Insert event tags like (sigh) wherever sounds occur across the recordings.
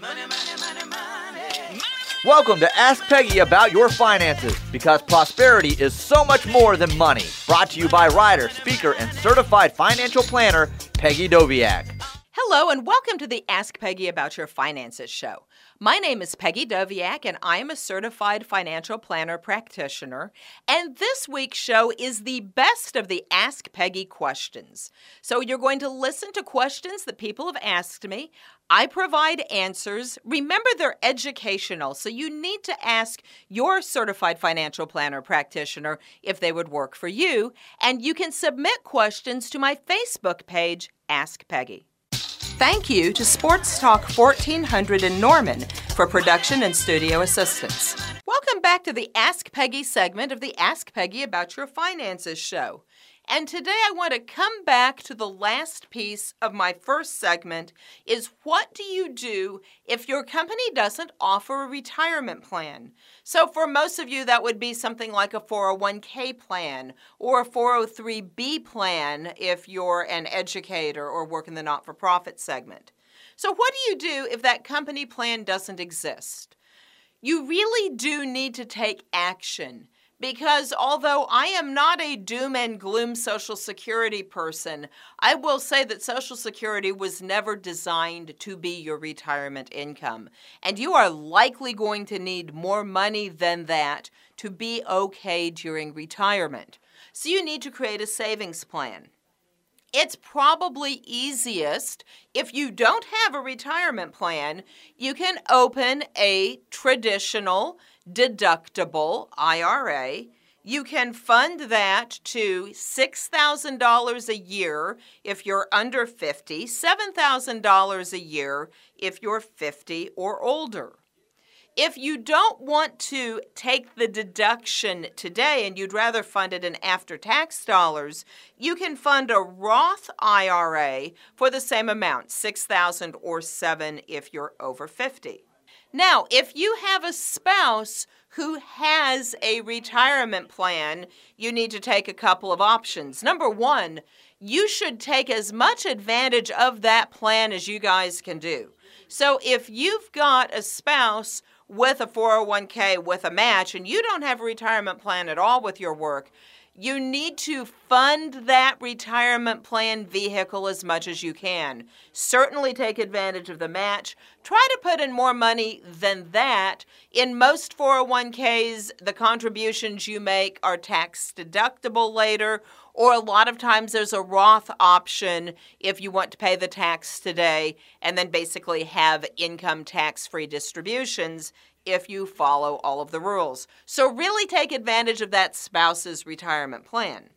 Money, money, money, money. Welcome to Ask Peggy About Your Finances because prosperity is so much more than money. Brought to you by writer, speaker, and certified financial planner Peggy Doviak. Hello, and welcome to the Ask Peggy About Your Finances show. My name is Peggy Doviak, and I am a certified financial planner practitioner. And this week's show is the best of the Ask Peggy questions. So you're going to listen to questions that people have asked me. I provide answers. Remember, they're educational, so you need to ask your certified financial planner practitioner if they would work for you. And you can submit questions to my Facebook page, Ask Peggy. Thank you to Sports Talk 1400 in Norman for production and studio assistance. Welcome back to the Ask Peggy segment of the Ask Peggy About Your Finances show. And today I want to come back to the last piece of my first segment is what do you do if your company doesn't offer a retirement plan? So for most of you that would be something like a 401k plan or a 403b plan if you're an educator or work in the not-for-profit segment. So what do you do if that company plan doesn't exist? You really do need to take action because although I am not a doom and gloom Social Security person, I will say that Social Security was never designed to be your retirement income. And you are likely going to need more money than that to be okay during retirement. So you need to create a savings plan. It's probably easiest if you don't have a retirement plan, you can open a traditional deductible IRA. You can fund that to $6,000 a year if you're under 50, $7,000 a year if you're 50 or older. If you don't want to take the deduction today and you'd rather fund it in after tax dollars, you can fund a Roth IRA for the same amount, 6000 or 7 if you're over 50. Now, if you have a spouse who has a retirement plan, you need to take a couple of options. Number 1, you should take as much advantage of that plan as you guys can do. So if you've got a spouse with a 401k with a match and you don't have a retirement plan at all with your work, you need to fund that retirement plan vehicle as much as you can. Certainly take advantage of the match. Try to put in more money than that. In most 401ks, the contributions you make are tax deductible later, or a lot of times there's a Roth option if you want to pay the tax today and then basically have income tax free distributions if you follow all of the rules. So, really take advantage of that spouse's retirement plan.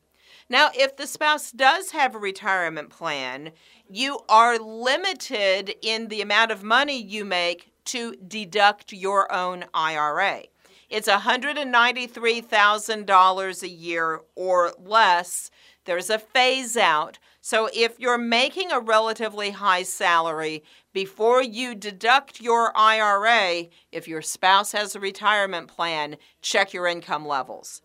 Now, if the spouse does have a retirement plan, you are limited in the amount of money you make to deduct your own IRA. It's $193,000 a year or less. There's a phase out. So if you're making a relatively high salary, before you deduct your IRA, if your spouse has a retirement plan, check your income levels.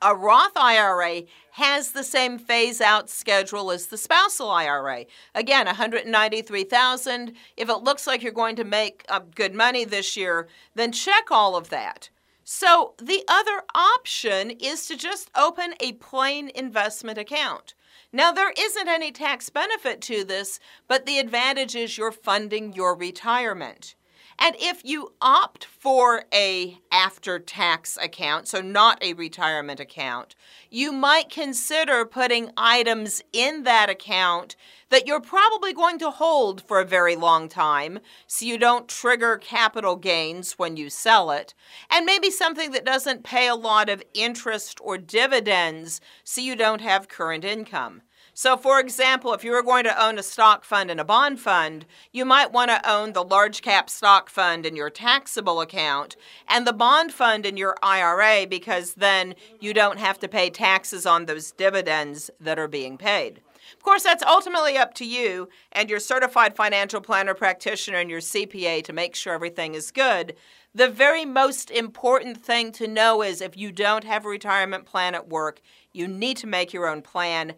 A Roth IRA has the same phase out schedule as the spousal IRA. Again, 193,000. If it looks like you're going to make good money this year, then check all of that. So, the other option is to just open a plain investment account. Now, there isn't any tax benefit to this, but the advantage is you're funding your retirement. And if you opt for a after tax account, so not a retirement account, you might consider putting items in that account that you're probably going to hold for a very long time so you don't trigger capital gains when you sell it, and maybe something that doesn't pay a lot of interest or dividends so you don't have current income. So, for example, if you were going to own a stock fund and a bond fund, you might want to own the large cap stock fund in your taxable account and the bond fund in your IRA because then you don't have to pay taxes on those dividends that are being paid. Of course, that's ultimately up to you and your certified financial planner practitioner and your CPA to make sure everything is good. The very most important thing to know is if you don't have a retirement plan at work, you need to make your own plan.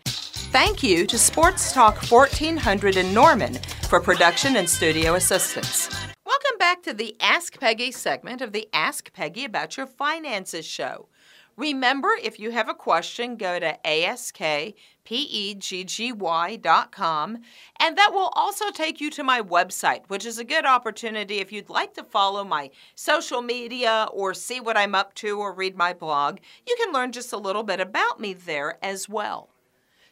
Thank you to Sports Talk 1400 in Norman for production and studio assistance. Welcome back to the Ask Peggy segment of the Ask Peggy About Your Finances show. Remember, if you have a question, go to askpeggy.com, and that will also take you to my website, which is a good opportunity if you'd like to follow my social media or see what I'm up to or read my blog. You can learn just a little bit about me there as well.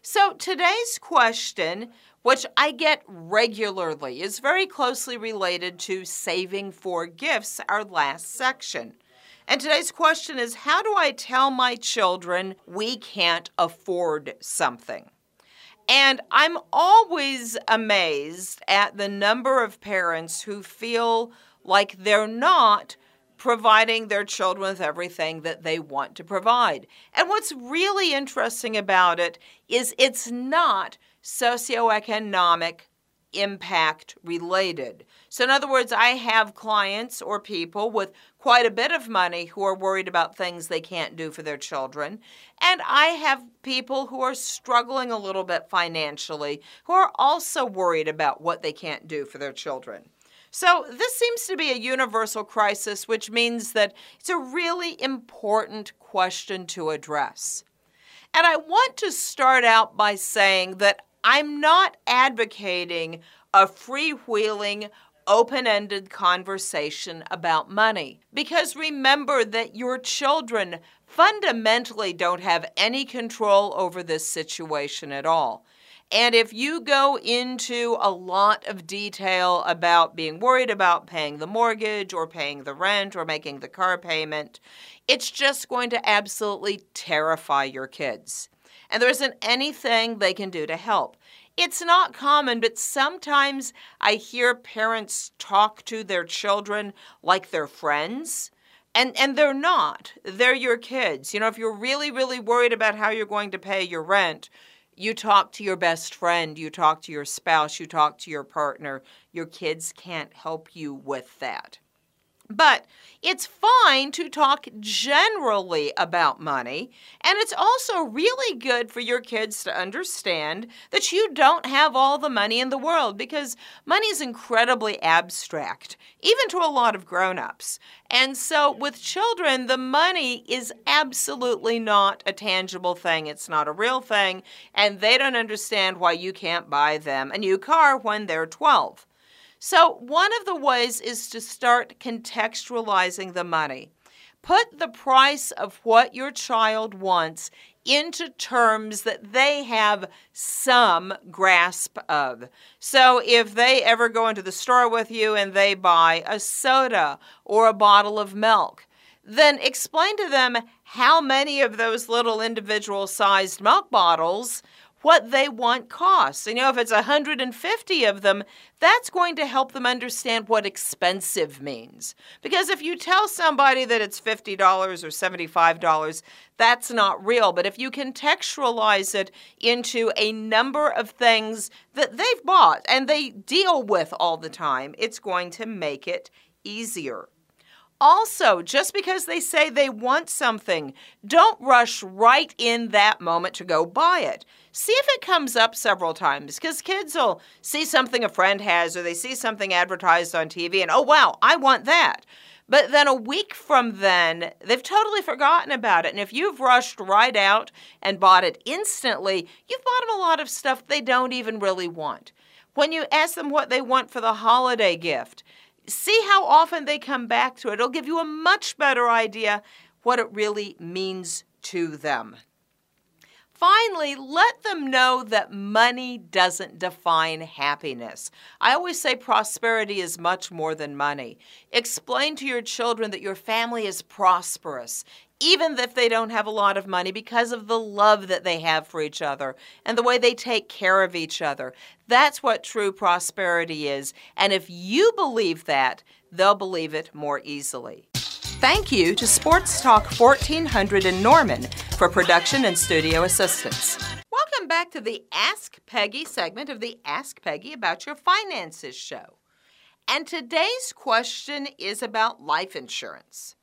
So, today's question, which I get regularly, is very closely related to saving for gifts, our last section. And today's question is How do I tell my children we can't afford something? And I'm always amazed at the number of parents who feel like they're not providing their children with everything that they want to provide. And what's really interesting about it is it's not socioeconomic impact related. So, in other words, I have clients or people with quite a bit of money who are worried about things they can't do for their children. And I have people who are struggling a little bit financially who are also worried about what they can't do for their children. So, this seems to be a universal crisis, which means that it's a really important question to address. And I want to start out by saying that I'm not advocating a freewheeling, open ended conversation about money. Because remember that your children fundamentally don't have any control over this situation at all. And if you go into a lot of detail about being worried about paying the mortgage or paying the rent or making the car payment, it's just going to absolutely terrify your kids. And there isn't anything they can do to help. It's not common, but sometimes I hear parents talk to their children like they're friends. And, and they're not. They're your kids. You know, if you're really, really worried about how you're going to pay your rent, you talk to your best friend, you talk to your spouse, you talk to your partner. Your kids can't help you with that. But it's fine to talk generally about money, and it's also really good for your kids to understand that you don't have all the money in the world because money is incredibly abstract, even to a lot of grown ups. And so with children, the money is absolutely not a tangible thing, it's not a real thing, and they don't understand why you can't buy them a new car when they're 12. So, one of the ways is to start contextualizing the money. Put the price of what your child wants into terms that they have some grasp of. So, if they ever go into the store with you and they buy a soda or a bottle of milk, then explain to them how many of those little individual sized milk bottles what they want costs. You know, if it's 150 of them, that's going to help them understand what expensive means. Because if you tell somebody that it's $50 or $75, that's not real. But if you contextualize it into a number of things that they've bought and they deal with all the time, it's going to make it easier. Also, just because they say they want something, don't rush right in that moment to go buy it. See if it comes up several times because kids will see something a friend has or they see something advertised on TV and, oh, wow, I want that. But then a week from then, they've totally forgotten about it. And if you've rushed right out and bought it instantly, you've bought them a lot of stuff they don't even really want. When you ask them what they want for the holiday gift, see how often they come back to it. It'll give you a much better idea what it really means to them. Finally, let them know that money doesn't define happiness. I always say prosperity is much more than money. Explain to your children that your family is prosperous, even if they don't have a lot of money, because of the love that they have for each other and the way they take care of each other. That's what true prosperity is. And if you believe that, they'll believe it more easily. Thank you to Sports Talk 1400 in Norman for production and studio assistance. Welcome back to the Ask Peggy segment of the Ask Peggy About Your Finances show. And today's question is about life insurance.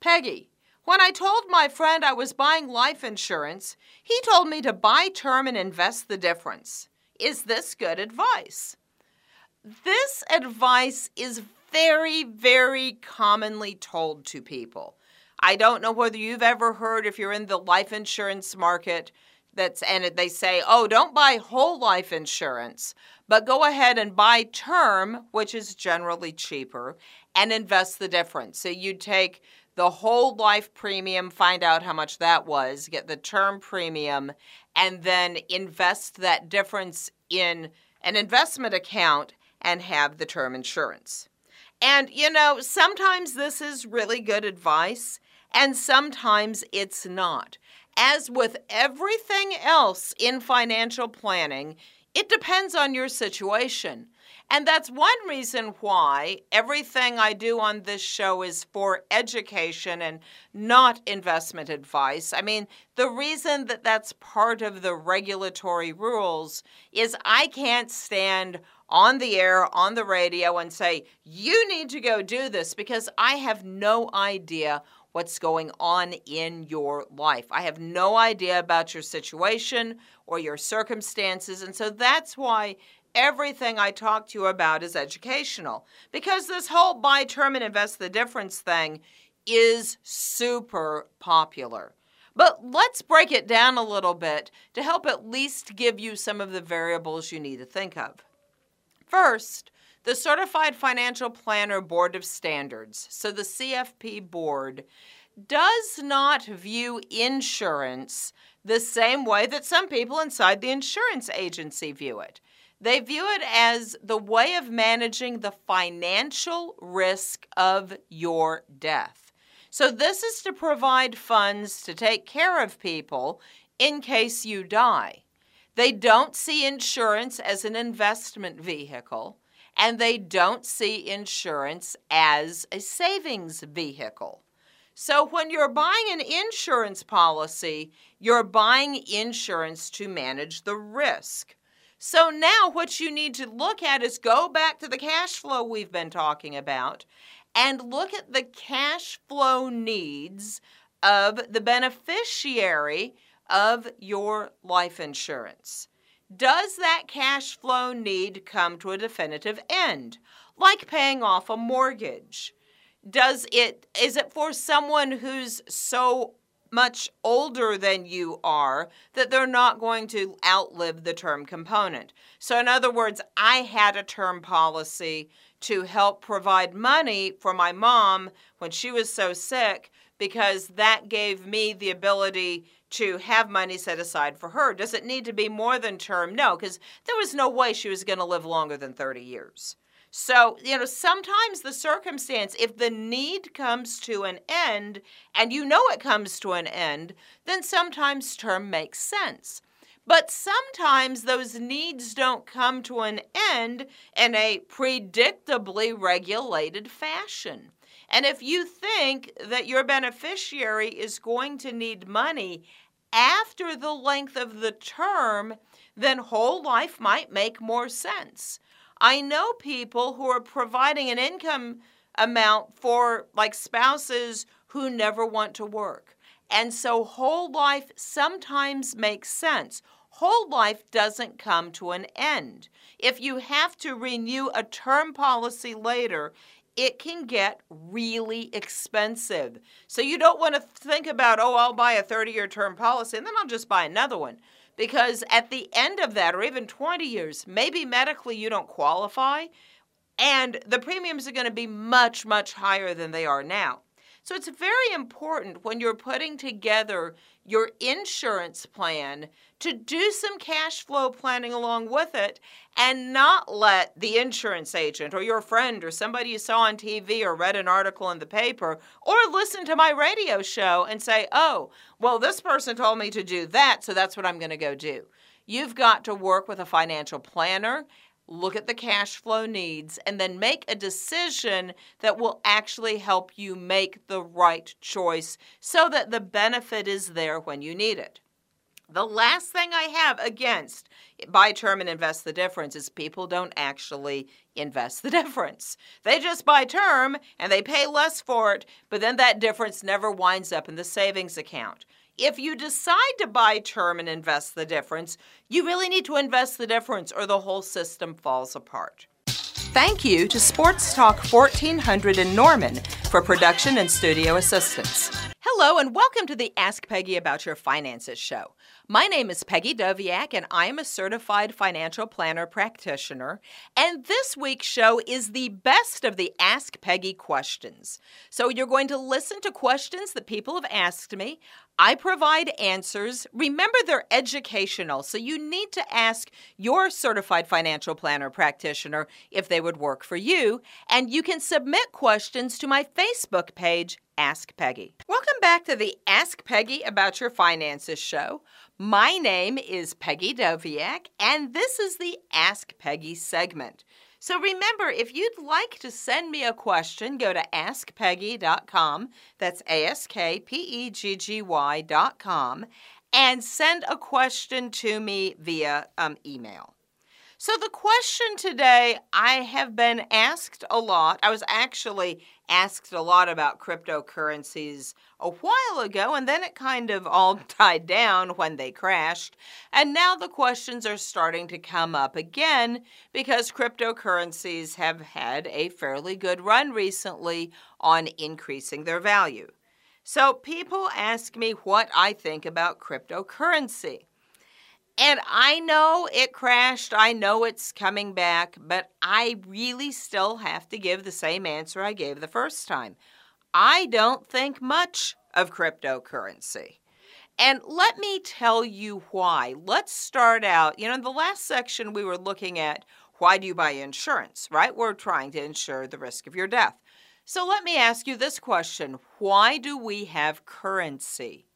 Peggy, when I told my friend I was buying life insurance, he told me to buy term and invest the difference. Is this good advice? This advice is very, very commonly told to people. I don't know whether you've ever heard if you're in the life insurance market that's and they say, "Oh, don't buy whole life insurance, but go ahead and buy term, which is generally cheaper, and invest the difference." So you'd take the whole life premium, find out how much that was, get the term premium, and then invest that difference in an investment account and have the term insurance. And you know, sometimes this is really good advice, and sometimes it's not. As with everything else in financial planning, it depends on your situation. And that's one reason why everything I do on this show is for education and not investment advice. I mean, the reason that that's part of the regulatory rules is I can't stand on the air, on the radio, and say, you need to go do this because I have no idea what's going on in your life. I have no idea about your situation or your circumstances. And so that's why everything I talk to you about is educational. Because this whole buy term and invest the difference thing is super popular. But let's break it down a little bit to help at least give you some of the variables you need to think of. First, the Certified Financial Planner Board of Standards, so the CFP board, does not view insurance the same way that some people inside the insurance agency view it. They view it as the way of managing the financial risk of your death. So, this is to provide funds to take care of people in case you die. They don't see insurance as an investment vehicle and they don't see insurance as a savings vehicle. So when you're buying an insurance policy, you're buying insurance to manage the risk. So now what you need to look at is go back to the cash flow we've been talking about and look at the cash flow needs of the beneficiary of your life insurance. Does that cash flow need come to a definitive end, like paying off a mortgage? Does it is it for someone who's so much older than you are that they're not going to outlive the term component. So, in other words, I had a term policy to help provide money for my mom when she was so sick because that gave me the ability to have money set aside for her. Does it need to be more than term? No, because there was no way she was going to live longer than 30 years. So, you know, sometimes the circumstance, if the need comes to an end and you know it comes to an end, then sometimes term makes sense. But sometimes those needs don't come to an end in a predictably regulated fashion. And if you think that your beneficiary is going to need money after the length of the term, then whole life might make more sense. I know people who are providing an income amount for like spouses who never want to work. And so whole life sometimes makes sense. Whole life doesn't come to an end. If you have to renew a term policy later, it can get really expensive. So you don't want to think about, oh, I'll buy a 30 year term policy and then I'll just buy another one because at the end of that, or even 20 years, maybe medically you don't qualify, and the premiums are going to be much, much higher than they are now. So it's very important when you're putting together your insurance plan to do some cash flow planning along with it and not let the insurance agent or your friend or somebody you saw on TV or read an article in the paper or listen to my radio show and say, oh, well, this person told me to do that, so that's what I'm going to go do. You've got to work with a financial planner look at the cash flow needs, and then make a decision that will actually help you make the right choice so that the benefit is there when you need it. The last thing I have against buy term and invest the difference is people don't actually invest the (laughs) difference. They just buy term and they pay less for it, but then that difference never winds up in the savings account. If you decide to buy term and invest the difference, you really need to invest the difference or the whole system falls apart. Thank you to Sports Talk 1400 in Norman for production and studio assistance. Hello, and welcome to the Ask Peggy About Your Finances show. My name is Peggy Doviak, and I am a certified financial planner practitioner. And this week's show is the best of the Ask Peggy questions. So you're going to listen to questions that people have asked me. I provide answers. Remember, they're educational, so you need to ask your certified financial planner practitioner if they would work for you. And you can submit questions to my Facebook page, Ask Peggy. Welcome back to the Ask Peggy About Your Finances show. My name is Peggy Doviak, and this is the Ask Peggy segment. So remember, if you'd like to send me a question, go to askpeggy.com. That's A S K P E G G Y.com and send a question to me via um, email. So, the question today, I have been asked a lot. I was actually asked a lot about cryptocurrencies a while ago, and then it kind of all (laughs) died down when they crashed. And now the questions are starting to come up again because cryptocurrencies have had a fairly good run recently on increasing their value. So, people ask me what I think about cryptocurrency. And I know it crashed. I know it's coming back, but I really still have to give the same answer I gave the first time. I don't think much of cryptocurrency. And let me tell you why. Let's start out. You know, in the last section, we were looking at why do you buy insurance, right? We're trying to insure the risk of your death. So let me ask you this question Why do we have currency?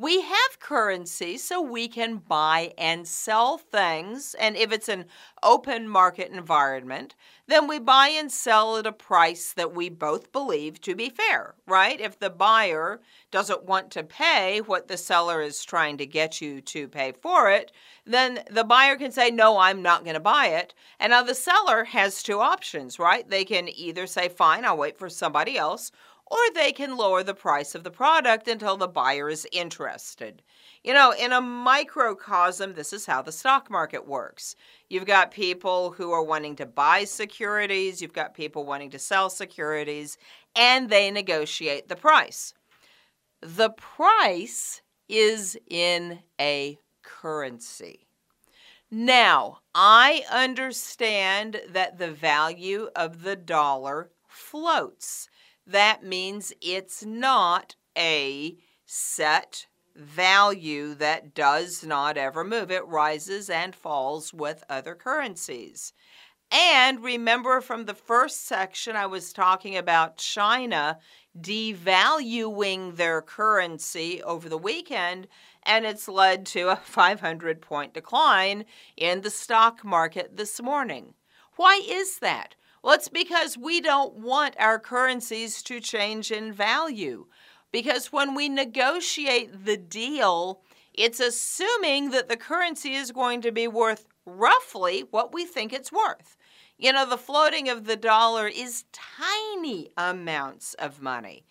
We have currency so we can buy and sell things. And if it's an open market environment, then we buy and sell at a price that we both believe to be fair, right? If the buyer doesn't want to pay what the seller is trying to get you to pay for it, then the buyer can say, No, I'm not going to buy it. And now the seller has two options, right? They can either say, Fine, I'll wait for somebody else or they can lower the price of the product until the buyer is interested. You know, in a microcosm, this is how the stock market works. You've got people who are wanting to buy securities, you've got people wanting to sell securities, and they negotiate the price. The price is in a currency. Now, I understand that the value of the dollar floats that means it's not a set value that does not ever move. It rises and falls with other currencies. And remember from the first section, I was talking about China devaluing their currency over the weekend, and it's led to a (laughs) 500 point decline in the stock market this morning. Why is that? Well, it's because we don't want our currencies to change in value. Because when we negotiate the deal, it's assuming that the currency is going to be worth roughly what we think it's worth. You know, the floating of the dollar is tiny amounts of money.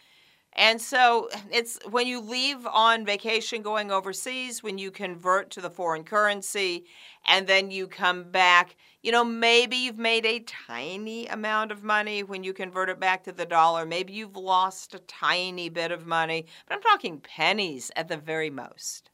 And so it's when you leave on vacation going overseas, when you convert to the foreign currency, and then you come back, you know, maybe you've made a tiny amount of money when you convert it back to the dollar. Maybe you've lost a tiny bit of money, but I'm talking pennies at the very most.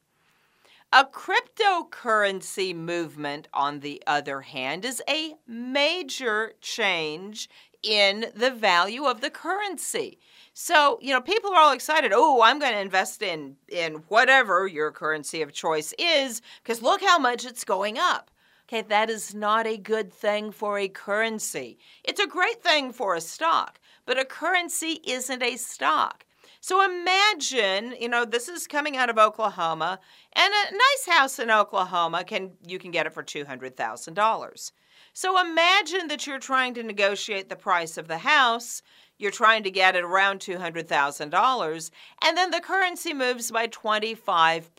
A cryptocurrency movement, on the other hand, is a major change in the value of the currency. So, you know, people are all excited. Oh, I'm going to invest in in whatever your currency of choice is because look how much it's going up. Okay, that is not a good thing for a currency. It's a great thing for a stock, but a currency isn't a stock. So imagine, you know, this is coming out of Oklahoma, and a nice house in Oklahoma can you can get it for $200,000. So imagine that you're trying to negotiate the price of the house, you're trying to get it around $200,000, and then the currency moves by 25%.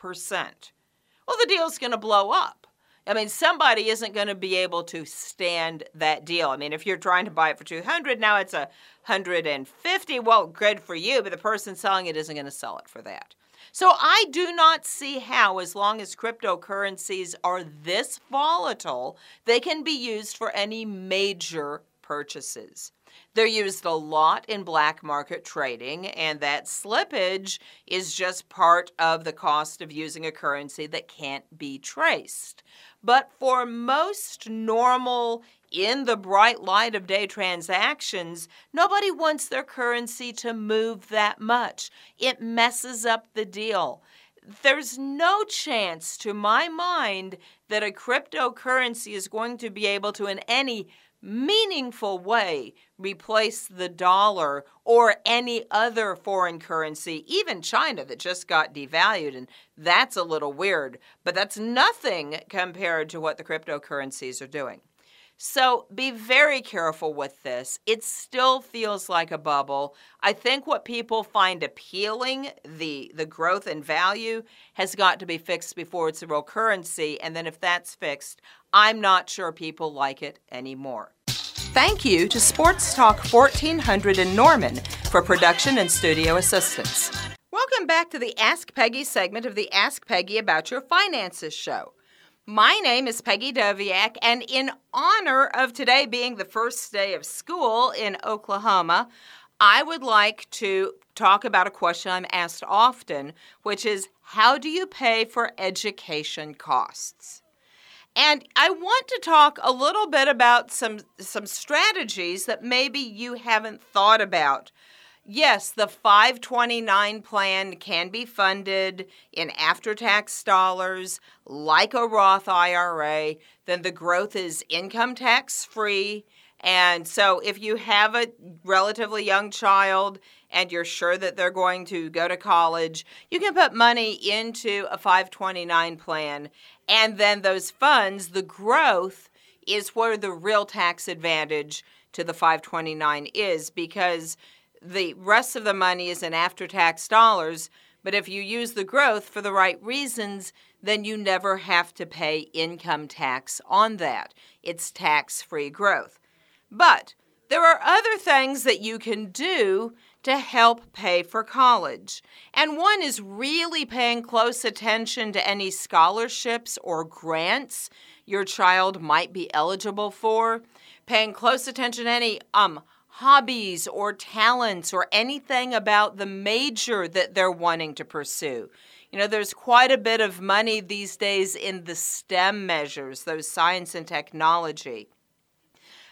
Well, the deal's going to blow up. I mean, somebody isn't going to be able to stand that deal. I mean, if you're trying to buy it for 200, now it's a 150. Well, good for you, but the person selling it isn't going to sell it for that. So I do not see how, as long as cryptocurrencies are this volatile, they can be used for any major purchases. They're used a lot in black market trading, and that slippage is just part of the cost of using a currency that can't be traced. But for most normal, in the bright light of day transactions, nobody wants their currency to move that much. It messes up the deal there's no chance to my mind that a cryptocurrency is going to be able to in any meaningful way replace the dollar or any other foreign currency, even China that just got devalued. And that's a little weird, but that's nothing compared to what the cryptocurrencies are doing. So be very careful with this. It still feels like a bubble. I think what people find appealing, the, the growth and value, has got to be fixed before it's a real currency. And then if that's fixed, I'm not sure people like it anymore. Thank you to Sports Talk 1400 in Norman for production and studio assistance. Welcome back to the Ask Peggy segment of the Ask Peggy About Your Finances show. My name is Peggy Doviak, and in honor of today being the first day of school in Oklahoma, I would like to talk about a question I'm asked often, which is how do you pay for education costs? And I want to talk a little bit about some some strategies that maybe you haven't thought about Yes, the 529 plan can be funded in after tax dollars like a Roth IRA. Then the growth is income tax free. And so if you have a relatively young child and you're sure that they're going to go to college, you can put money into a 529 plan. And then those funds, the growth, is where the real tax advantage to the 529 is because the rest of the money is in after tax dollars. But if you use the growth for the right reasons, then you never have to pay income tax on that. It's tax free growth. But there are other things that you can do to help pay for college. And one is really paying close attention to any scholarships or grants your child might be eligible for, paying close attention to any um, hobbies or talents or anything about the major that they're wanting to pursue. You know, there's quite a bit of money these days in the STEM measures, those science and technology.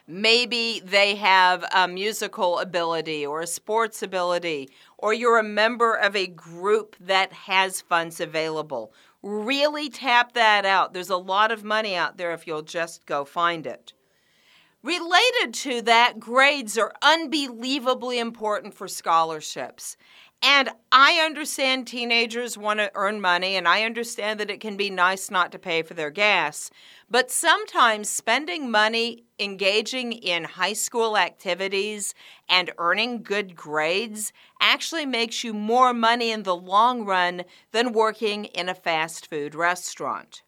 Maybe they have a musical ability or a sports ability, or you're a member of a group that has funds available. Really tap that out. There's a lot of money out there if you'll just go find it. Related to that, grades are unbelievably important for scholarships. And I understand teenagers want to earn money, and I understand that it can be nice not to pay for their gas. But sometimes spending money engaging in high school activities and earning good grades actually makes you more money in the long run than working in a fast food restaurant.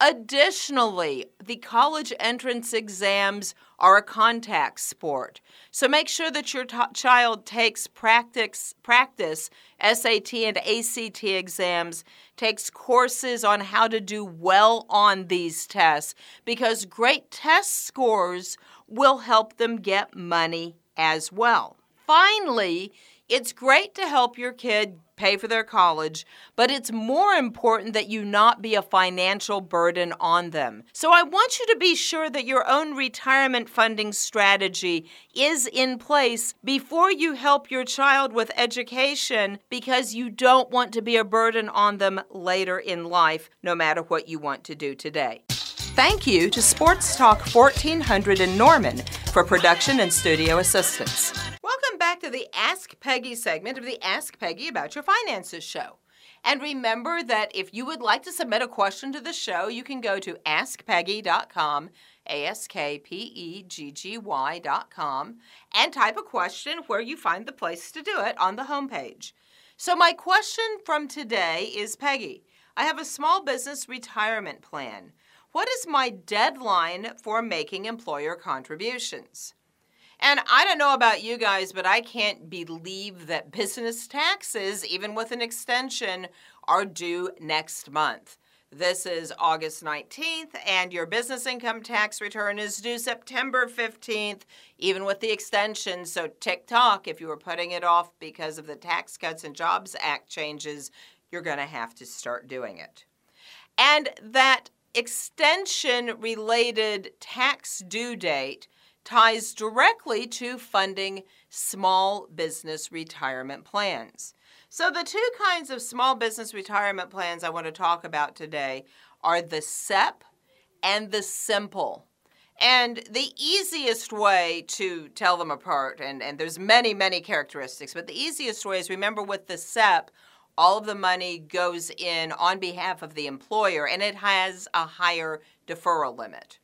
Additionally, the college entrance exams are a contact sport. So make sure that your t- child takes practice, practice SAT and ACT exams, takes courses on how to do well on these tests because great test scores will help them get money as well. Finally, it's great to help your kid pay for their college, but it's more important that you not be a financial burden on them. So I want you to be sure that your own retirement funding strategy is in place before you help your child with education because you don't want to be a burden on them later in life, no matter what you want to do today. Thank you to Sports Talk 1400 in Norman for production and studio assistance. Back to the Ask Peggy segment of the Ask Peggy About Your Finances show. And remember that if you would like to submit a question to the show, you can go to askpeggy.com, A S K P E G G Y.com, and type a question where you find the place to do it on the homepage. So, my question from today is Peggy, I have a small business retirement plan. What is my deadline for making employer contributions? And I don't know about you guys, but I can't believe that business taxes, even with an extension, are due next month. This is August 19th, and your business income tax return is due September 15th, even with the extension. So, TikTok, if you were putting it off because of the Tax Cuts and Jobs Act changes, you're going to have to start doing it. And that extension related tax due date ties directly to funding small business retirement plans. So, the two kinds of small business retirement plans I want to talk about today are the SEP and the Simple. And the easiest way to tell them apart, and, and there's many, many characteristics, but the easiest way is remember with the SEP, all of the money goes in on behalf of the employer and it has a higher deferral limit.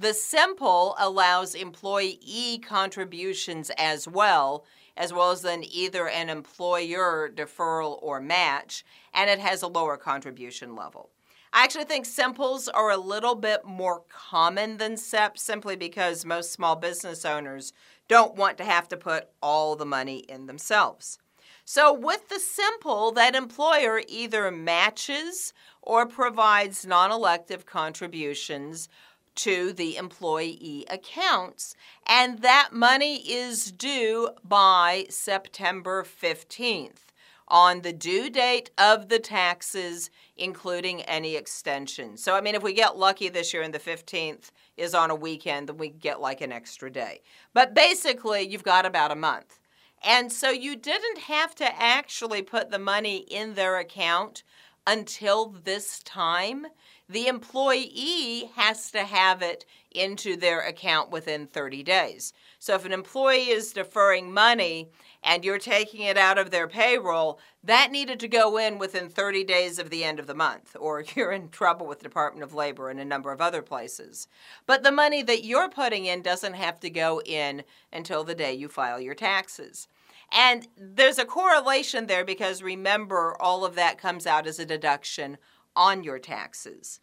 The Simple allows employee contributions as well, as well as then either an employer deferral or match, and it has a lower contribution level. I actually think simples are a little bit more common than SEP simply because most small business owners don't want to have to put all the money in themselves. So, with the simple, that employer either matches or provides non elective contributions to the employee accounts. And that money is due by September 15th on the due date of the taxes, including any extension. So, I mean, if we get lucky this year and the 15th is on a weekend, then we get like an extra day. But basically, you've got about a month. And so you didn't have to actually put the money in their account until this time the employee has to have it into their account within 30 days. So if an employee is deferring money and you're taking it out of their payroll, that needed to go in within 30 days of the end of the month, or (laughs) you're in trouble with the Department of Labor and a number of other places. But the money that you're putting in doesn't have to go in until the day you file your taxes. And there's a correlation there because remember, all of that comes out as a deduction on your taxes.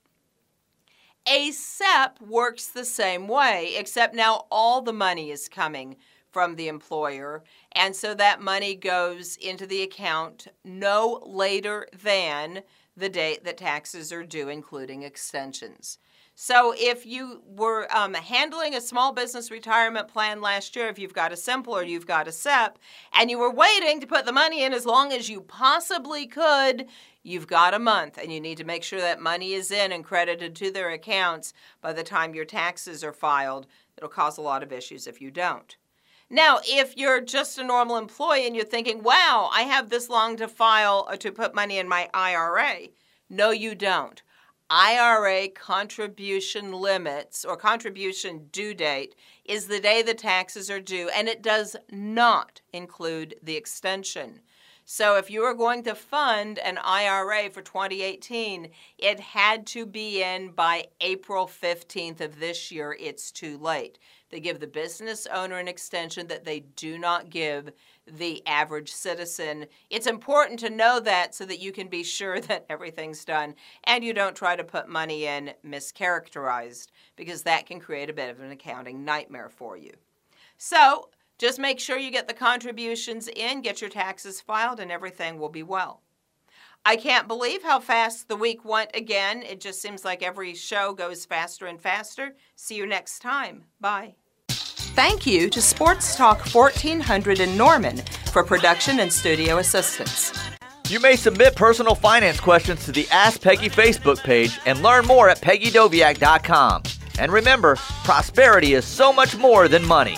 A SEP works the same way, except now all the money is coming from the employer, and so that money goes into the account no later than the date that taxes are due, including extensions. So, if you were um, handling a small business retirement plan last year, if you've got a simple or you've got a SEP, and you were waiting to put the money in as long as you possibly could, you've got a month and you need to make sure that money is in and credited to their accounts by the time your taxes are filed. It'll cause a lot of issues if you don't. Now, if you're just a normal employee and you're thinking, wow, I have this long to file or uh, to put money in my IRA, no, you don't. IRA contribution limits or contribution due date is the day the taxes are due, and it does not include the extension. So, if you are going to fund an IRA for 2018, it had to be in by April 15th of this year. It's too late. They give the business owner an extension that they do not give the average citizen. It's important to know that so that you can be sure (laughs) that everything's done and you don't try to put money in mischaracterized because that can create a bit of an accounting nightmare for you. So, just make sure you get the contributions in, get your taxes filed, and everything will be well. I can't believe how fast the week went again. It just seems like every show goes faster and faster. See you next time. Bye. Thank you to Sports Talk 1400 in Norman for production and studio assistance. You may submit personal finance questions to the Ask Peggy Facebook page and learn more at peggydoviak.com. And remember, prosperity is so much more than money.